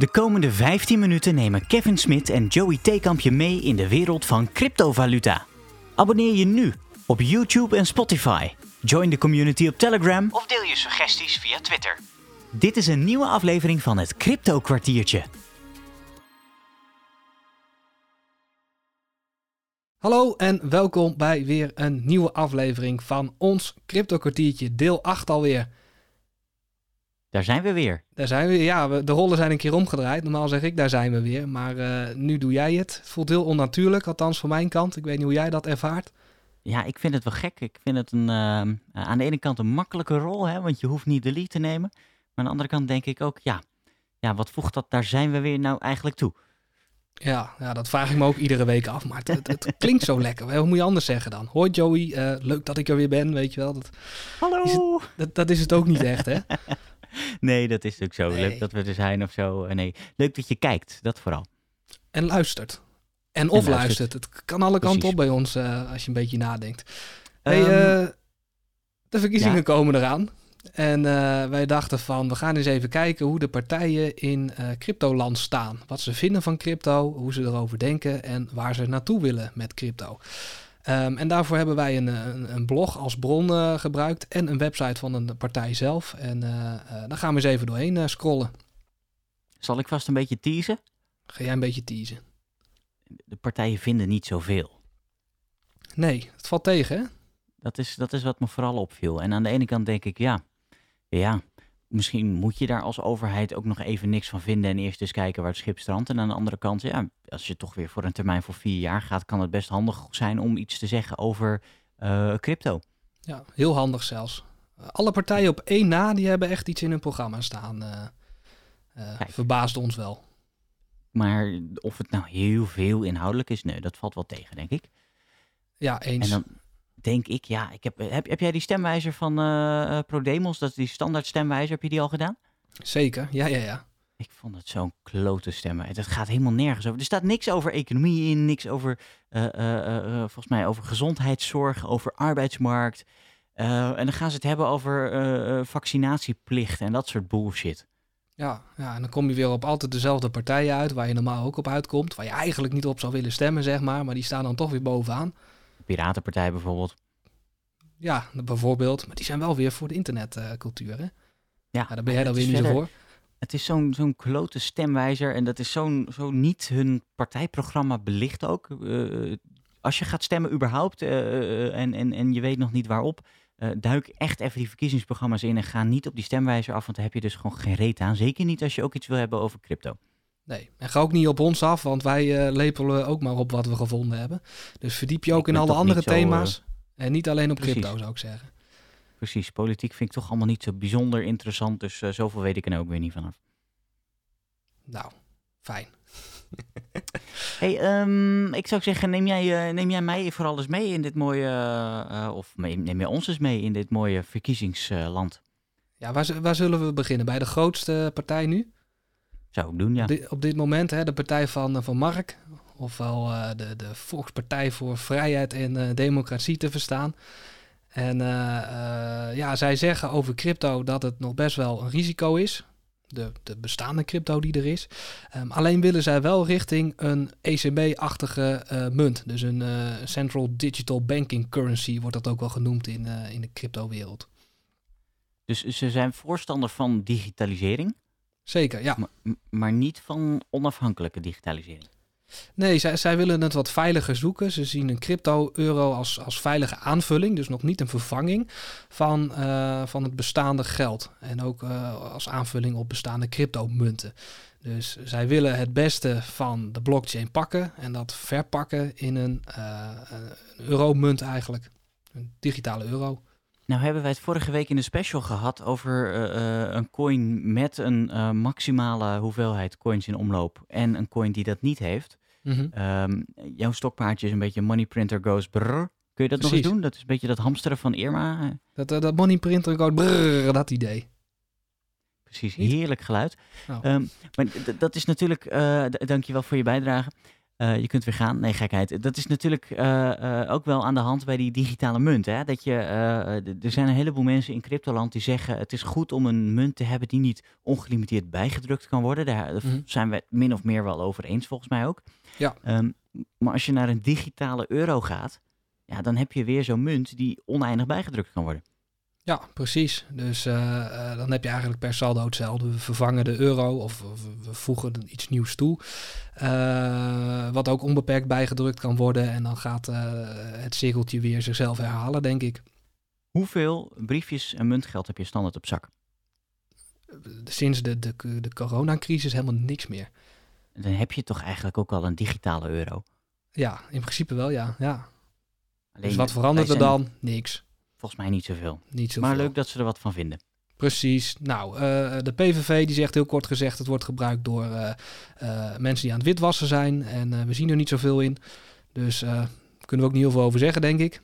De komende 15 minuten nemen Kevin Smit en Joey Theekamp je mee in de wereld van cryptovaluta. Abonneer je nu op YouTube en Spotify. Join de community op Telegram of deel je suggesties via Twitter. Dit is een nieuwe aflevering van het Crypto Kwartiertje. Hallo en welkom bij weer een nieuwe aflevering van ons Crypto Kwartiertje, deel 8 alweer. Daar zijn we weer. Daar zijn we. Ja, we, de rollen zijn een keer omgedraaid. Normaal zeg ik, daar zijn we weer. Maar eh, nu doe jij het. Het voelt heel onnatuurlijk, althans van mijn kant. Ik weet niet hoe jij dat ervaart. Ja, ik vind het wel gek. Ik vind het een, uh, aan de ene kant een makkelijke rol, hè, want je hoeft niet de lead te nemen. Maar aan de andere kant denk ik ook, ja, ja wat voegt dat, daar zijn we weer nou eigenlijk toe? Ja, ja, dat vraag ik me ook iedere week af. Maar het, het, klinkt zo lekker. Wat moet je anders zeggen dan? Hoi Joey, uh, leuk dat ik er weer ben, weet je wel. Dat Hallo! Het, dat, dat is het ook niet echt, hè? nee, dat is ook zo. Nee. Leuk dat we er zijn of zo. Nee, leuk dat je kijkt, dat vooral. En luistert. En of en luistert. Het kan alle kanten op bij ons uh, als je een beetje nadenkt. Hey, um, uh, de verkiezingen ja. komen eraan. En uh, wij dachten van, we gaan eens even kijken hoe de partijen in uh, cryptoland staan. Wat ze vinden van crypto, hoe ze erover denken en waar ze naartoe willen met crypto. Um, en daarvoor hebben wij een, een, een blog als bron uh, gebruikt en een website van een partij zelf. En daar gaan we eens even doorheen scrollen. Zal ik vast een beetje teasen? Ga jij een beetje teasen? De partijen vinden niet zoveel. Nee, het valt tegen hè? Dat is, dat is wat me vooral opviel. En aan de ene kant denk ik, ja, ja, misschien moet je daar als overheid ook nog even niks van vinden en eerst eens kijken waar het schip strandt. En aan de andere kant, ja, als je toch weer voor een termijn voor vier jaar gaat, kan het best handig zijn om iets te zeggen over uh, crypto. Ja, heel handig zelfs. Alle partijen op één na, die hebben echt iets in hun programma staan. Uh, uh, verbaasde ons wel. Maar of het nou heel veel inhoudelijk is, nee, dat valt wel tegen, denk ik. Ja, eens. En dan, denk ik, ja, ik heb, heb, heb jij die stemwijzer van uh, ProDemos, dat is die standaard stemwijzer, heb je die al gedaan? Zeker, ja, ja, ja. Ik vond het zo'n klote stemwijzer. Het gaat helemaal nergens over. Er staat niks over economie in, niks over, uh, uh, volgens mij, over gezondheidszorg, over arbeidsmarkt. en dan gaan ze het hebben over vaccinatieplicht en dat soort bullshit. Ja, ja, en dan kom je weer op altijd dezelfde partijen uit, waar je normaal ook op uitkomt. Waar je eigenlijk niet op zou willen stemmen, zeg maar. Maar die staan dan toch weer bovenaan. Piratenpartij bijvoorbeeld. Ja, bijvoorbeeld. Maar die zijn wel weer voor de internetcultuur, hè? Ja, ja, daar ben jij dan weer niet verder, voor. Het is zo'n zo'n klote stemwijzer en dat is zo'n zo niet hun partijprogramma belicht ook. Uh, als je gaat stemmen überhaupt uh, en, en, en je weet nog niet waarop, uh, duik echt even die verkiezingsprogramma's in en ga niet op die stemwijzer af, want daar heb je dus gewoon geen reet aan. Zeker niet als je ook iets wil hebben over crypto. Nee, en ga ook niet op ons af, want wij uh, lepelen ook maar op wat we gevonden hebben. Dus verdiep je ook in alle andere thema's zo, uh, en niet alleen op precies. crypto, zou ik zeggen. Precies, politiek vind ik toch allemaal niet zo bijzonder interessant, dus uh, zoveel weet ik er ook weer niet vanaf. Nou, fijn. hey, um, ik zou zeggen, neem jij, neem jij mij vooral eens mee in dit mooie, of neem jij ons eens mee in dit mooie verkiezingsland? Ja, waar, waar zullen we beginnen? Bij de grootste partij nu? Zou ik doen, ja. Op, op dit moment hè, de partij van, van Mark, ofwel uh, de, de Volkspartij voor Vrijheid en uh, Democratie te verstaan. En ja, zij zeggen over crypto dat het nog best wel een risico is. De, de bestaande crypto die er is. Um, alleen willen zij wel richting een ECB-achtige munt. Dus een Central Digital Banking Currency wordt dat ook wel genoemd in, in de crypto-wereld. Dus ze zijn voorstander van digitalisering? Zeker, ja. Maar, maar, niet van onafhankelijke digitalisering. Nee, zij, zij willen het wat veiliger zoeken. Ze zien een crypto-euro als, als veilige aanvulling, dus nog niet een vervanging van, uh, van het bestaande geld. En ook uh, als aanvulling op bestaande cryptomunten. Dus zij willen het beste van de blockchain pakken en dat verpakken in een, uh, een euromunt eigenlijk. Een digitale euro. Nou hebben wij het vorige week in de special gehad over uh, uh, een coin met een uh, maximale hoeveelheid coins in omloop en een coin die dat niet heeft. Mm -hmm. um, jouw stokpaardje is een beetje money printer goes brrr. Kun je dat Precies. nog eens doen? Dat is een beetje dat hamsteren van Irma. Dat, dat money printer goes brrr, dat idee. Precies, heerlijk geluid. Oh. Um, maar dat is natuurlijk, dankjewel voor je bijdrage. Je kunt weer gaan. Nee, gekheid. Dat is natuurlijk ook wel aan de hand bij die digitale munt. Hè? Dat je, er zijn een heleboel mensen in cryptoland die zeggen... het is goed om een munt te hebben die niet ongelimiteerd bijgedrukt kan worden. Daar mhm. zijn we min of meer wel over eens, volgens mij ook. Ja. Ehm, maar als je naar een digitale euro gaat... Ja, dan heb je weer zo'n munt die oneindig bijgedrukt kan worden. Ja, precies. Dus uh, dan heb je eigenlijk per saldo hetzelfde. We vervangen de euro of, we voegen iets nieuws toe. Uh, wat ook onbeperkt bijgedrukt kan worden. En dan gaat het cirkeltje weer zichzelf herhalen, denk ik. Hoeveel briefjes en muntgeld heb je standaard op zak? Sinds de, de, de coronacrisis helemaal niks meer. Dan heb je toch eigenlijk ook al een digitale euro? Ja, in principe wel, ja. ja. Alleen, dus wat verandert er dan? Niks. Volgens mij niet zoveel. Niet zoveel. Maar leuk dat ze er wat van vinden. Precies. Nou, uh, de PVV die zegt heel kort gezegd... het wordt gebruikt door uh, uh, mensen die aan het witwassen zijn. En we zien er niet zoveel in. Dus kunnen we ook niet heel veel over zeggen, denk ik.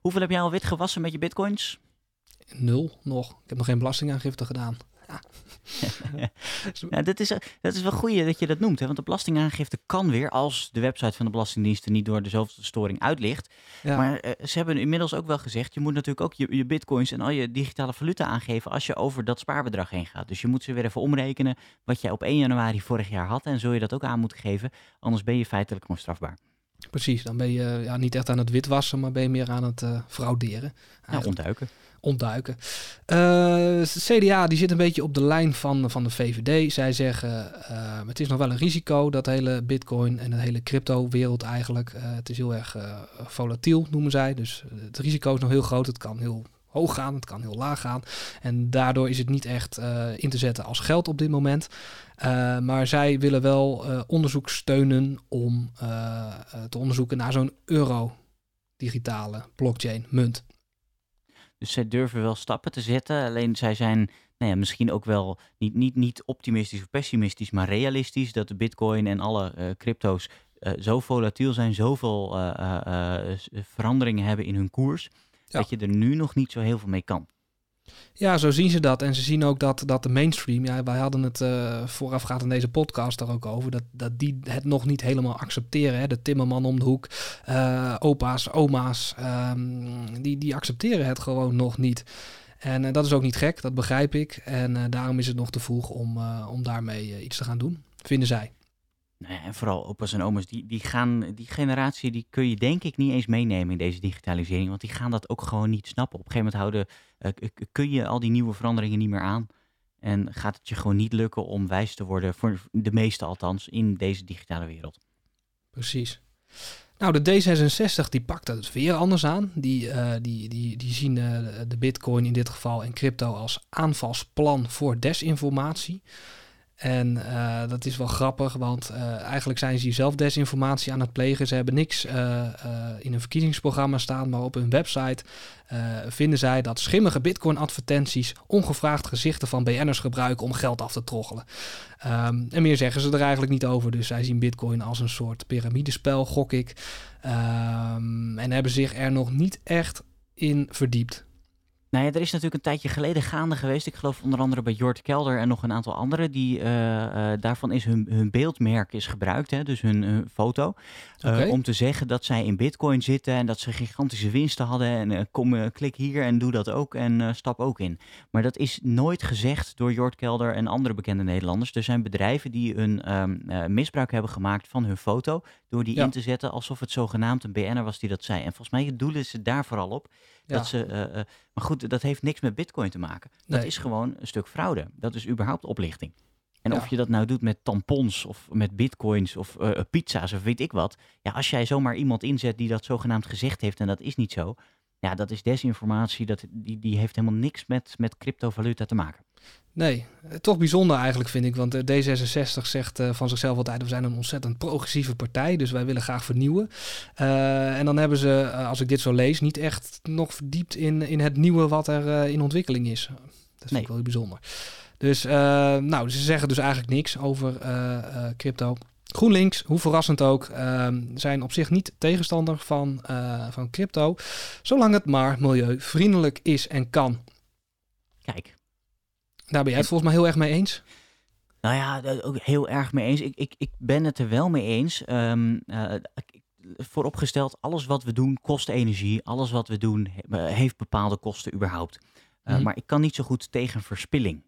Hoeveel heb jij al wit gewassen met je bitcoins? Nul nog. Ik heb nog geen belastingaangifte gedaan. Ja. ja, dat, is, dat is wel goed dat je dat noemt. Hè? Want de belastingaangifte kan weer, als de website van de Belastingdienst niet door dezelfde storing uitlicht. Maar uh, ze hebben inmiddels ook wel gezegd, je moet natuurlijk ook je, je bitcoins en al je digitale valuta aangeven als je over dat spaarbedrag heen gaat. Dus je moet ze weer even omrekenen wat je op 1 januari vorig jaar had. En zul je dat ook aan moeten geven, anders ben je feitelijk gewoon strafbaar. Precies, dan ben je ja, niet echt aan het witwassen, maar ben je meer aan het uh, frauderen. Ja, ontduiken ontduiken. Eh, CDA die zit een beetje op de lijn van, van de VVD. Zij zeggen uh, het is nog wel een risico, dat hele bitcoin en de hele crypto wereld eigenlijk. Uh, het is heel erg volatiel noemen zij. Dus het risico is nog heel groot. Het kan heel hoog gaan, het kan heel laag gaan. En daardoor is het niet echt in te zetten als geld op dit moment. maar zij willen wel onderzoek steunen om te onderzoeken naar zo'n euro digitale blockchain munt. Dus zij durven wel stappen te zetten. Alleen zij zijn nou ja, misschien ook wel niet, niet, niet optimistisch of pessimistisch, maar realistisch. Dat de bitcoin en alle uh, crypto's uh, zo volatiel zijn, zoveel uh, veranderingen hebben in hun koers. Dat je er nu nog niet zo heel veel mee kan. Ja, zo zien ze dat. En ze zien ook dat, dat de mainstream, ja, wij hadden het uh, voorafgaand in deze podcast daar ook over, dat, dat die het nog niet helemaal accepteren. Hè. De timmerman om de hoek, uh, opa's, oma's, um, die, die accepteren het gewoon nog niet. En uh, dat is ook niet gek, dat begrijp ik. En daarom is het nog te vroeg om, om daarmee iets te gaan doen, vinden zij. Nou en vooral opa's en oma's, die, die gaan, die generatie, die kun je denk ik niet eens meenemen in deze digitalisering. Want die gaan dat ook gewoon niet snappen. Op een gegeven moment houden, uh, kun je al die nieuwe veranderingen niet meer aan. En gaat het je gewoon niet lukken om wijs te worden, voor de meeste althans, in deze digitale wereld. Precies. Nou, de D66 die pakt het weer anders aan. Die, uh, die, die, die zien uh, de bitcoin in dit geval en crypto als aanvalsplan voor desinformatie. En uh, dat is wel grappig, want uh, eigenlijk zijn ze zelf desinformatie aan het plegen. Ze hebben niks uh, in een verkiezingsprogramma staan, maar op hun website vinden zij dat schimmige bitcoin-advertenties ongevraagd gezichten van BN'ers gebruiken om geld af te troggelen. Um, en meer zeggen ze er eigenlijk niet over, dus zij zien bitcoin als een soort piramidespel, gok ik. Um, en hebben zich er nog niet echt in verdiept. Nou ja, er is natuurlijk een tijdje geleden gaande geweest. Ik geloof onder andere bij Jort Kelder en nog een aantal anderen. Die, uh, daarvan is hun, hun beeldmerk is gebruikt, hè, dus hun, foto. Uh, om te zeggen dat zij in bitcoin zitten en dat ze gigantische winsten hadden. En kom, klik hier en doe dat ook en stap ook in. Maar dat is nooit gezegd door Jort Kelder en andere bekende Nederlanders. Er zijn bedrijven die een um, misbruik hebben gemaakt van hun foto. Door die in te zetten alsof het zogenaamd een BN'er was die dat zei. En volgens mij doelen ze daar vooral op. Dat ze, maar goed, dat heeft niks met bitcoin te maken. Dat is gewoon een stuk fraude. Dat is überhaupt oplichting. En of je dat nou doet met tampons of met bitcoins of uh, pizza's of weet ik wat. Ja, als jij zomaar iemand inzet die dat zogenaamd gezegd heeft en dat is niet zo. Ja, dat is desinformatie. Dat, die, die heeft helemaal niks met, met cryptovaluta te maken. Nee, toch bijzonder eigenlijk vind ik. Want D66 zegt uh, van zichzelf altijd, we zijn een ontzettend progressieve partij, dus wij willen graag vernieuwen. Uh, en dan hebben ze, als ik dit zo lees, niet echt nog verdiept in, in het nieuwe wat er in ontwikkeling is. Dat vind nee. ik wel bijzonder. Dus nou, ze zeggen dus eigenlijk niks over crypto. GroenLinks, hoe verrassend ook, zijn op zich niet tegenstander van, van crypto, zolang het maar milieuvriendelijk is en kan. Kijk, daar ben jij het volgens mij heel erg mee eens. Nou ja, ook heel erg mee eens. Ik, ik, ik ben het er wel mee eens. Um, uh, vooropgesteld, alles wat we doen kost energie. Alles wat we doen heeft bepaalde kosten überhaupt. Uh, Maar ik kan niet zo goed tegen verspilling.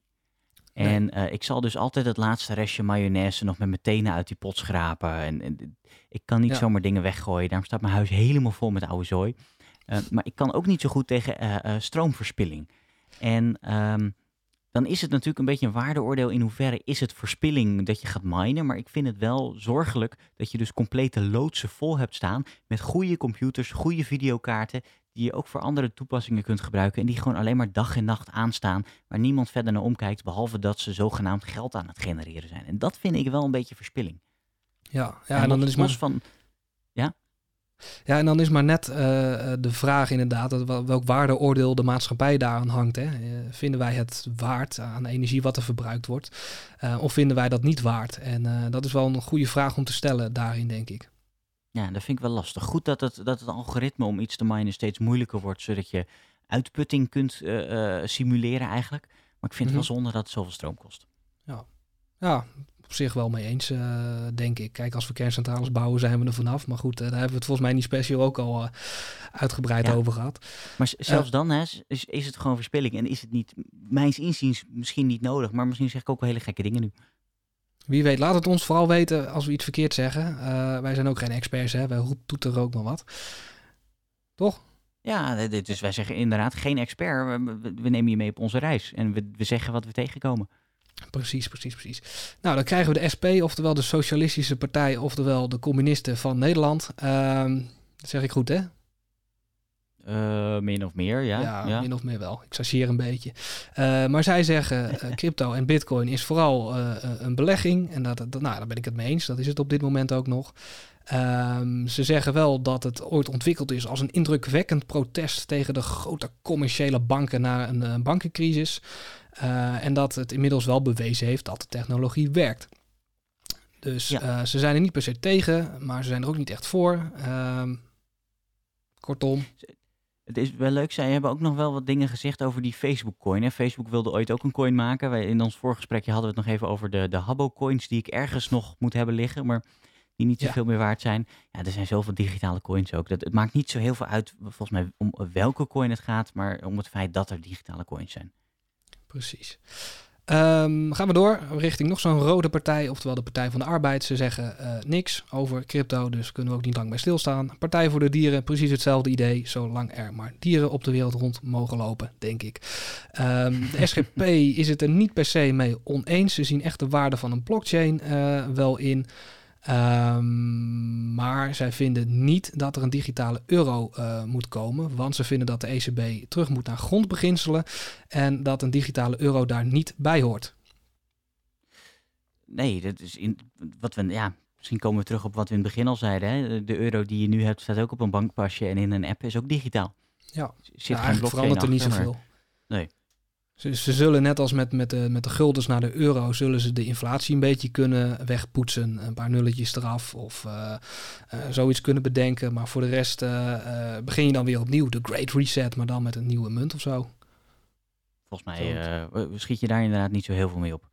En uh, ik zal dus altijd het laatste restje mayonaise nog met mijn tenen uit die pot schrapen. En, en ik kan niet ja. zomaar dingen weggooien. Daarom staat mijn huis helemaal vol met oude zooi. Maar ik kan ook niet zo goed tegen stroomverspilling. En um, dan is het natuurlijk een beetje een waardeoordeel in hoeverre is het verspilling dat je gaat minen. Maar ik vind het wel zorgelijk dat je dus complete loodsen vol hebt staan met goede computers, goede videokaarten, die je ook voor andere toepassingen kunt gebruiken en die gewoon alleen maar dag en nacht aanstaan, waar niemand verder naar omkijkt, behalve dat ze zogenaamd geld aan het genereren zijn. En dat vind ik wel een beetje verspilling. Ja, ja en, en dan is maar... van... Ja? Ja, en dan is maar net uh, de vraag inderdaad, welk waardeoordeel de maatschappij daaraan hangt. Hè? Uh, vinden wij het waard aan energie wat er verbruikt wordt? Uh, of vinden wij dat niet waard? En dat is wel een goede vraag om te stellen daarin, denk ik. Ja, dat vind ik wel lastig. Goed dat het, dat het algoritme om iets te minen steeds moeilijker wordt, zodat je uitputting kunt simuleren eigenlijk. Maar ik vind het wel mhm. zonde dat het zoveel stroom kost. Ja, ja op zich wel mee eens, uh, denk ik. Kijk, als we kerncentrales bouwen, zijn we er vanaf. Maar goed, uh, daar hebben we het volgens mij niet speciaal ook al uh, uitgebreid ja. over gehad. Maar zelfs dan hè, is, is het gewoon verspilling. En is het niet, mijns inziens, misschien niet nodig. Maar misschien zeg ik ook wel hele gekke dingen nu. Wie weet, laat het ons vooral weten als we iets verkeerd zeggen. wij zijn ook geen experts, hè. Wij roepen er ook maar wat. Toch? Ja, dus wij zeggen inderdaad geen expert. We, we nemen je mee op onze reis. En we, we zeggen wat we tegenkomen. Precies, precies, precies. Nou, dan krijgen we de SP, oftewel de Socialistische Partij, oftewel de Communisten van Nederland. Dat zeg ik goed, hè? Uh, min of meer, ja. ja. Ja, min of meer wel. Ik sassieer een beetje. Uh, maar zij zeggen, uh, crypto en bitcoin is vooral een belegging. En dat, dat, nou, daar ben ik het mee eens. Dat is het op dit moment ook nog. Um, ze zeggen wel dat het ooit ontwikkeld is als een indrukwekkend protest tegen de grote commerciële banken na een, een bankencrisis. Uh, en dat het inmiddels wel bewezen heeft dat de technologie werkt. Dus ja. uh, ze zijn er niet per se tegen, maar ze zijn er ook niet echt voor. Uh, kortom. Het is wel leuk, zij hebben ook nog wel wat dingen gezegd over die Facebook-coin. Facebook wilde ooit ook een coin maken. Wij, in ons voorgesprekje hadden we het nog even over de, de Habbo-coins die ik ergens nog moet hebben liggen, maar die niet zoveel ja. meer waard zijn. Ja, er zijn zoveel digitale coins ook. Dat, het maakt niet zo heel veel uit, volgens mij, om welke coin het gaat, maar om het feit dat er digitale coins zijn. Precies. Um, gaan we door richting nog zo'n rode partij, oftewel de Partij van de Arbeid. Ze zeggen uh, niks over crypto, dus kunnen we ook niet lang bij stilstaan. Partij voor de Dieren, precies hetzelfde idee, zolang er maar dieren op de wereld rond mogen lopen, denk ik. Um, de SGP is het er niet per se mee oneens. Ze zien echt de waarde van een blockchain uh, wel in. Um, maar zij vinden niet dat er een digitale euro uh, moet komen, want ze vinden dat de ECB terug moet naar grondbeginselen en dat een digitale euro daar niet bij hoort. Nee, dat is in, wat we, ja, misschien komen we terug op wat we in het begin al zeiden. Hè? De euro die je nu hebt staat ook op een bankpasje en in een app is ook digitaal. Ja, Zit ja eigenlijk verandert er niet zoveel. Nee. Ze, ze, zullen net als met, met, de, met de guldens naar de euro, zullen ze de inflatie een beetje kunnen wegpoetsen. Een paar nulletjes eraf of uh, uh, zoiets kunnen bedenken. Maar voor de rest uh, begin je dan weer opnieuw. De Great Reset, maar dan met een nieuwe munt of zo. Volgens mij schiet je daar inderdaad niet zo heel veel mee op.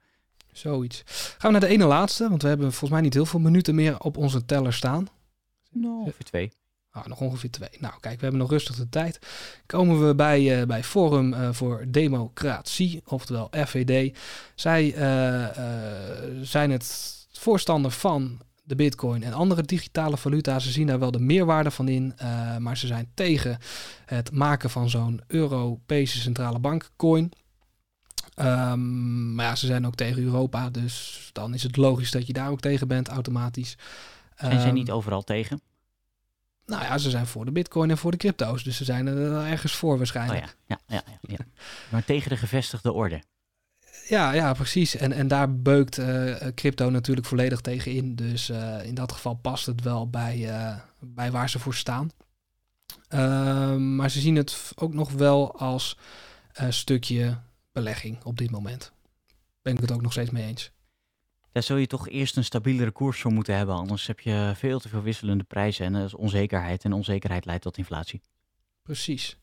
Zoiets. Gaan we naar de ene laatste, want we hebben volgens mij niet heel veel minuten meer op onze teller staan. Nou, ongeveer twee. Nou, nog ongeveer twee. Nou, kijk, we hebben nog rustig de tijd. Komen we bij, uh, bij Forum uh, voor Democratie, oftewel FVD. Zij uh, zijn het voorstander van de bitcoin en andere digitale valuta. Ze zien daar wel de meerwaarde van in, maar ze zijn tegen het maken van zo'n Europese centrale bank coin. Um, maar ja, ze zijn ook tegen Europa, dus dan is het logisch dat je daar ook tegen bent, automatisch. Zijn zij niet overal tegen? Nou ja, ze zijn voor de bitcoin en voor de crypto's. Dus ze zijn er ergens voor waarschijnlijk. Oh ja. Ja, ja, ja, Maar tegen de gevestigde orde. Ja, ja, precies. En, en daar beukt uh, crypto natuurlijk volledig tegen in. Dus uh, in dat geval past het wel bij, bij waar ze voor staan. Ehm, maar ze zien het ook nog wel als stukje belegging op dit moment. Ben ik het ook nog steeds mee eens daar zul je toch eerst een stabielere koers voor moeten hebben. Anders heb je veel te veel wisselende prijzen en dat is onzekerheid. En onzekerheid leidt tot inflatie. Precies.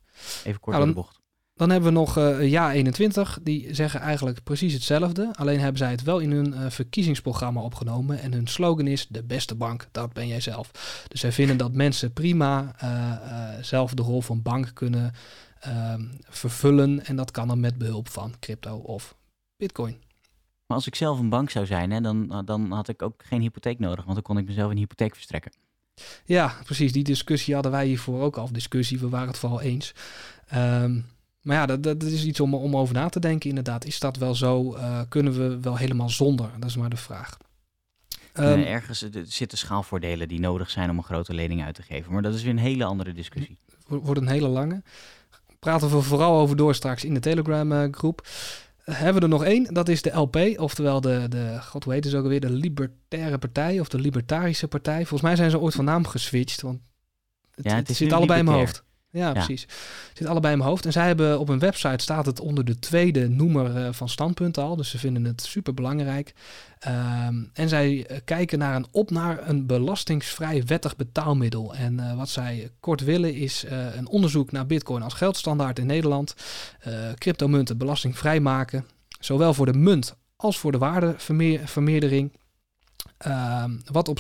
Even kort nou, de bocht. Dan hebben we nog uh, Ja 21. Die zeggen eigenlijk precies hetzelfde. Alleen hebben zij het wel in hun uh, verkiezingsprogramma opgenomen. En hun slogan is: De beste bank, dat ben jij zelf. Dus zij vinden dat mensen prima uh, zelf de rol van bank kunnen ehm, vervullen. En dat kan dan met behulp van crypto of bitcoin. Maar als ik zelf een bank zou zijn, hè, dan, dan had ik ook geen hypotheek nodig. Want dan kon ik mezelf een hypotheek verstrekken. Ja, precies. Die discussie hadden wij hiervoor ook al. Discussie, we waren het vooral eens. Um, maar ja, dat, dat is iets om, om over na te denken inderdaad. Is dat wel zo? Uh, kunnen we wel helemaal zonder? Dat is maar de vraag. Um, nee, ergens zitten schaalvoordelen die nodig zijn om een grote lening uit te geven. Maar dat is weer een hele andere discussie. Wordt een hele lange. Praten we vooral over door straks in de Telegram uh, groep. Hebben we er nog één, dat is de LP, oftewel de, de, god hoe heet het ook alweer, de Libertaire Partij of de Libertarische Partij. Volgens mij zijn ze ooit van naam geswitcht, want het, ja, het, het zit allebei in mijn hoofd. Ja, precies. Zit allebei in mijn hoofd. En zij hebben op een website staat het onder de tweede noemer uh, van standpunt al. Dus ze vinden het super belangrijk. Ehm, en zij uh, kijken naar een op naar een belastingsvrij wettig betaalmiddel. En uh, wat zij kort willen is een onderzoek naar Bitcoin als geldstandaard in Nederland. cryptomunten belastingvrij maken. Zowel voor de munt als voor de waardevermeerdering. Uh, wat op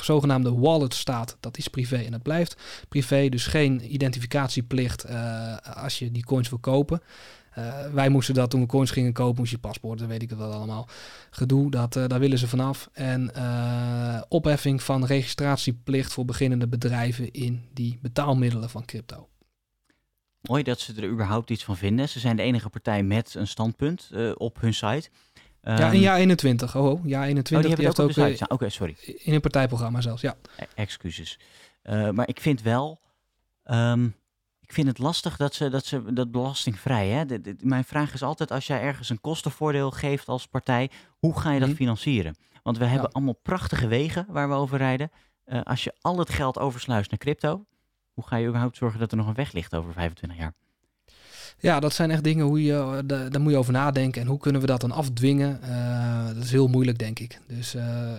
zogenaamde wallet staat, dat is privé en het blijft privé. Dus geen identificatieplicht uh, als je die coins wil kopen. Uh, wij moesten dat toen we coins gingen kopen, moest je paspoort, dat weet ik het wel allemaal. Gedoe, dat, uh, daar willen ze vanaf. En opheffing van registratieplicht voor beginnende bedrijven in die betaalmiddelen van crypto. Mooi dat ze er überhaupt iets van vinden. Ze zijn de enige partij met een standpunt op hun site ja, in jaar 21. Oh, oh jaar 21. Oh, die, heeft ook... ook Oké, sorry. In een partijprogramma zelfs, ja. E excuses. Uh, maar ik vind wel... Um, ik vind het lastig dat ze dat, ze, dat belastingvrij... Hè? De, de, mijn vraag is altijd, als jij ergens een kostenvoordeel geeft als partij... hoe ga je dat mm financieren? Want we hebben allemaal prachtige wegen waar we over rijden. Uh, als je al het geld oversluist naar crypto... hoe ga je überhaupt zorgen dat er nog een weg ligt over 25 jaar? Ja, dat zijn echt dingen hoe je, daar moet je over nadenken. En hoe kunnen we dat dan afdwingen? Uh, dat is heel moeilijk, denk ik. Dus uh,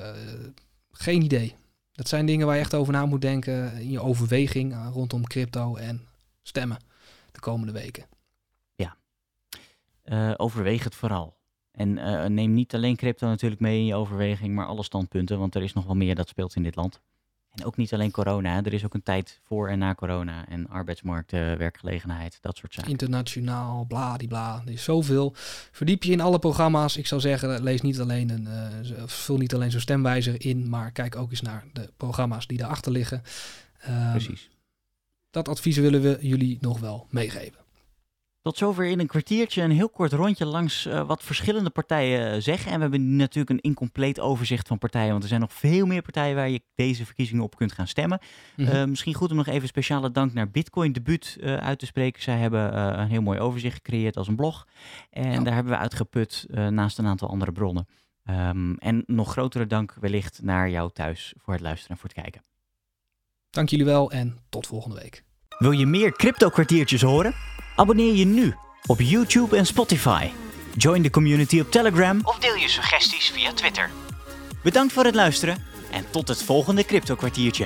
geen idee. Dat zijn dingen waar je echt over na moet denken in je overweging rondom crypto en stemmen de komende weken. Ja, overweeg het vooral. En neem niet alleen crypto natuurlijk mee in je overweging, maar alle standpunten, want er is nog wel meer dat speelt in dit land. En ook niet alleen corona. Er is ook een tijd voor en na corona. En arbeidsmarkt, werkgelegenheid, dat soort zaken. Internationaal, bladibla. Er is zoveel. Verdiep je in alle programma's. Ik zou zeggen, lees niet alleen een, uh, vul niet alleen zo'n stemwijzer in. Maar kijk ook eens naar de programma's die daarachter liggen. Uh, Precies. Dat advies willen we jullie nog wel meegeven. Tot zover in een kwartiertje een heel kort rondje langs uh, wat verschillende partijen zeggen. En we hebben natuurlijk een incompleet overzicht van partijen, want er zijn nog veel meer partijen waar je deze verkiezingen op kunt gaan stemmen. Mm -hmm. uh, misschien goed om nog even speciale dank naar Bitcoin Debuut uit te spreken. Zij hebben een heel mooi overzicht gecreëerd als een blog. En ja. daar hebben we uitgeput naast een aantal andere bronnen. Um, en nog grotere dank wellicht naar jou thuis voor het luisteren en voor het kijken. Dank jullie wel en tot volgende week. Wil je meer crypto kwartiertjes horen? Abonneer je nu op YouTube en Spotify. Join de community op Telegram of deel je suggesties via Twitter. Bedankt voor het luisteren en tot het volgende crypto kwartiertje.